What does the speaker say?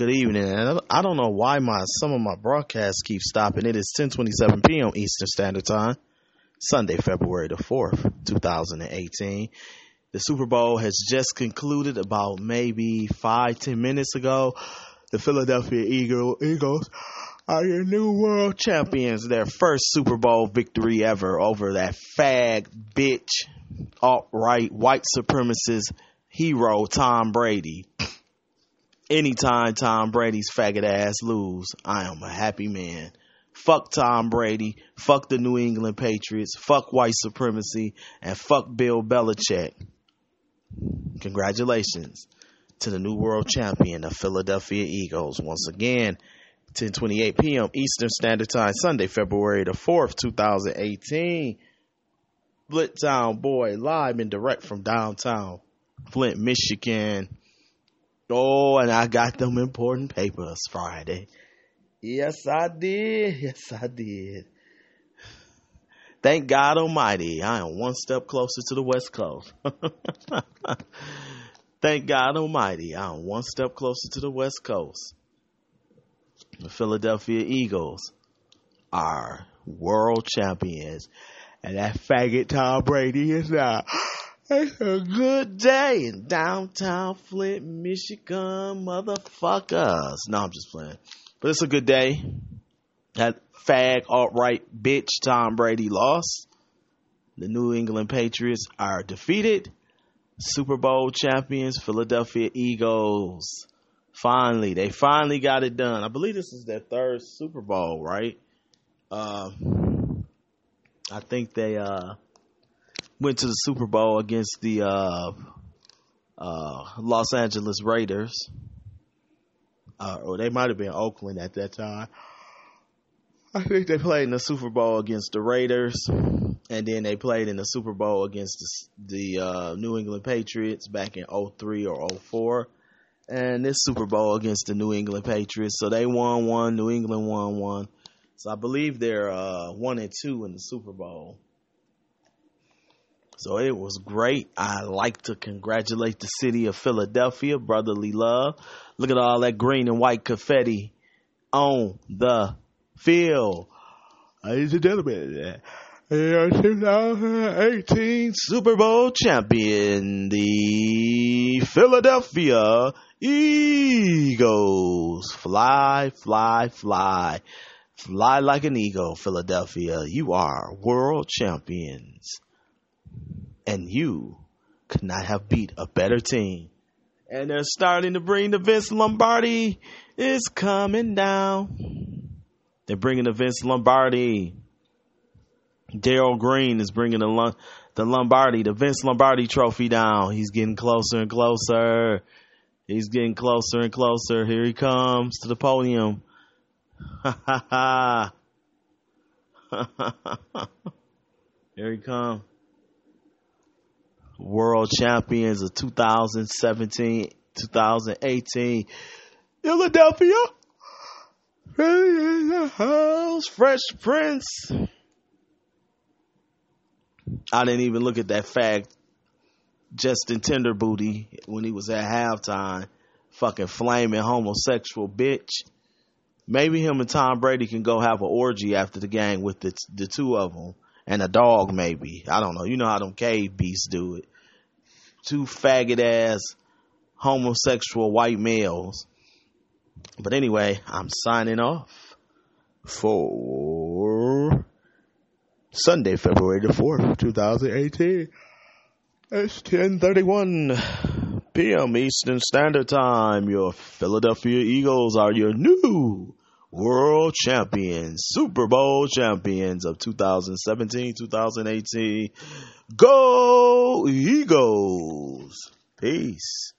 Good evening. And I don't know why my some of my broadcasts keep stopping. It is 10:27 p.m. Eastern Standard Time, Sunday, February the 4th, 2018. The Super Bowl has just concluded about maybe five, ten minutes ago. The Philadelphia Eagle, Eagles are your new world champions. Their first Super Bowl victory ever over that fag bitch, alt-right white supremacist hero Tom Brady anytime Tom Brady's faggot ass lose, I am a happy man. Fuck Tom Brady, fuck the New England Patriots, fuck white supremacy, and fuck Bill Belichick. Congratulations to the new world champion, the Philadelphia Eagles. Once again, 10:28 p.m. Eastern Standard Time, Sunday, February the 4th, 2018. Blitztown boy, live and direct from downtown Flint, Michigan. Oh, and I got them important papers Friday. Yes, I did. Yes, I did. Thank God Almighty, I am one step closer to the West Coast. Thank God Almighty, I am one step closer to the West Coast. The Philadelphia Eagles are world champions, and that faggot Tom Brady is not. It's a good day in downtown Flint, Michigan, motherfuckers. No, I'm just playing. But it's a good day. That fag alt-right bitch Tom Brady lost. The New England Patriots are defeated. Super Bowl champions, Philadelphia Eagles. Finally, they finally got it done. I believe this is their third Super Bowl, right? Uh, I think they uh went to the Super Bowl against the uh, uh, Los Angeles Raiders. Uh, or they might have been Oakland at that time. I think they played in the Super Bowl against the Raiders, and then they played in the Super Bowl against the, the uh, New England Patriots back in 03 or 04. And this Super Bowl against the New England Patriots. So they won one, New England won one. So I believe they're uh, one and two in the Super Bowl. So it was great. I like to congratulate the city of Philadelphia, brotherly love. Look at all that green and white confetti on the field. Ladies and gentlemen, 2018 Super Bowl champion, the Philadelphia Eagles. Fly, fly, fly. Fly like an eagle, Philadelphia. You are world champions and you could not have beat a better team. And they're starting to bring the Vince Lombardi is coming down. They're bringing the Vince Lombardi. Daryl Green is bringing the the Lombardi, the Vince Lombardi trophy down. He's getting closer and closer. He's getting closer and closer. Here he comes to the podium. Ha ha ha. Here he comes world champions of 2017, 2018. Philadelphia. Fresh Prince. I didn't even look at that fact. Justin Tenderbooty when he was at halftime, fucking flaming homosexual bitch. Maybe him and Tom Brady can go have an orgy after the game with the the two of them and a dog. Maybe I don't know. You know how them cave beasts do it two faggot ass homosexual white males. But anyway, I'm signing off for Sunday, February the 4th, 2018. It's 10:31 p.m. Eastern Standard Time. Your Philadelphia Eagles are your new world champions, Super Bowl champions of 2017, 2018. Go Eagles! Peace.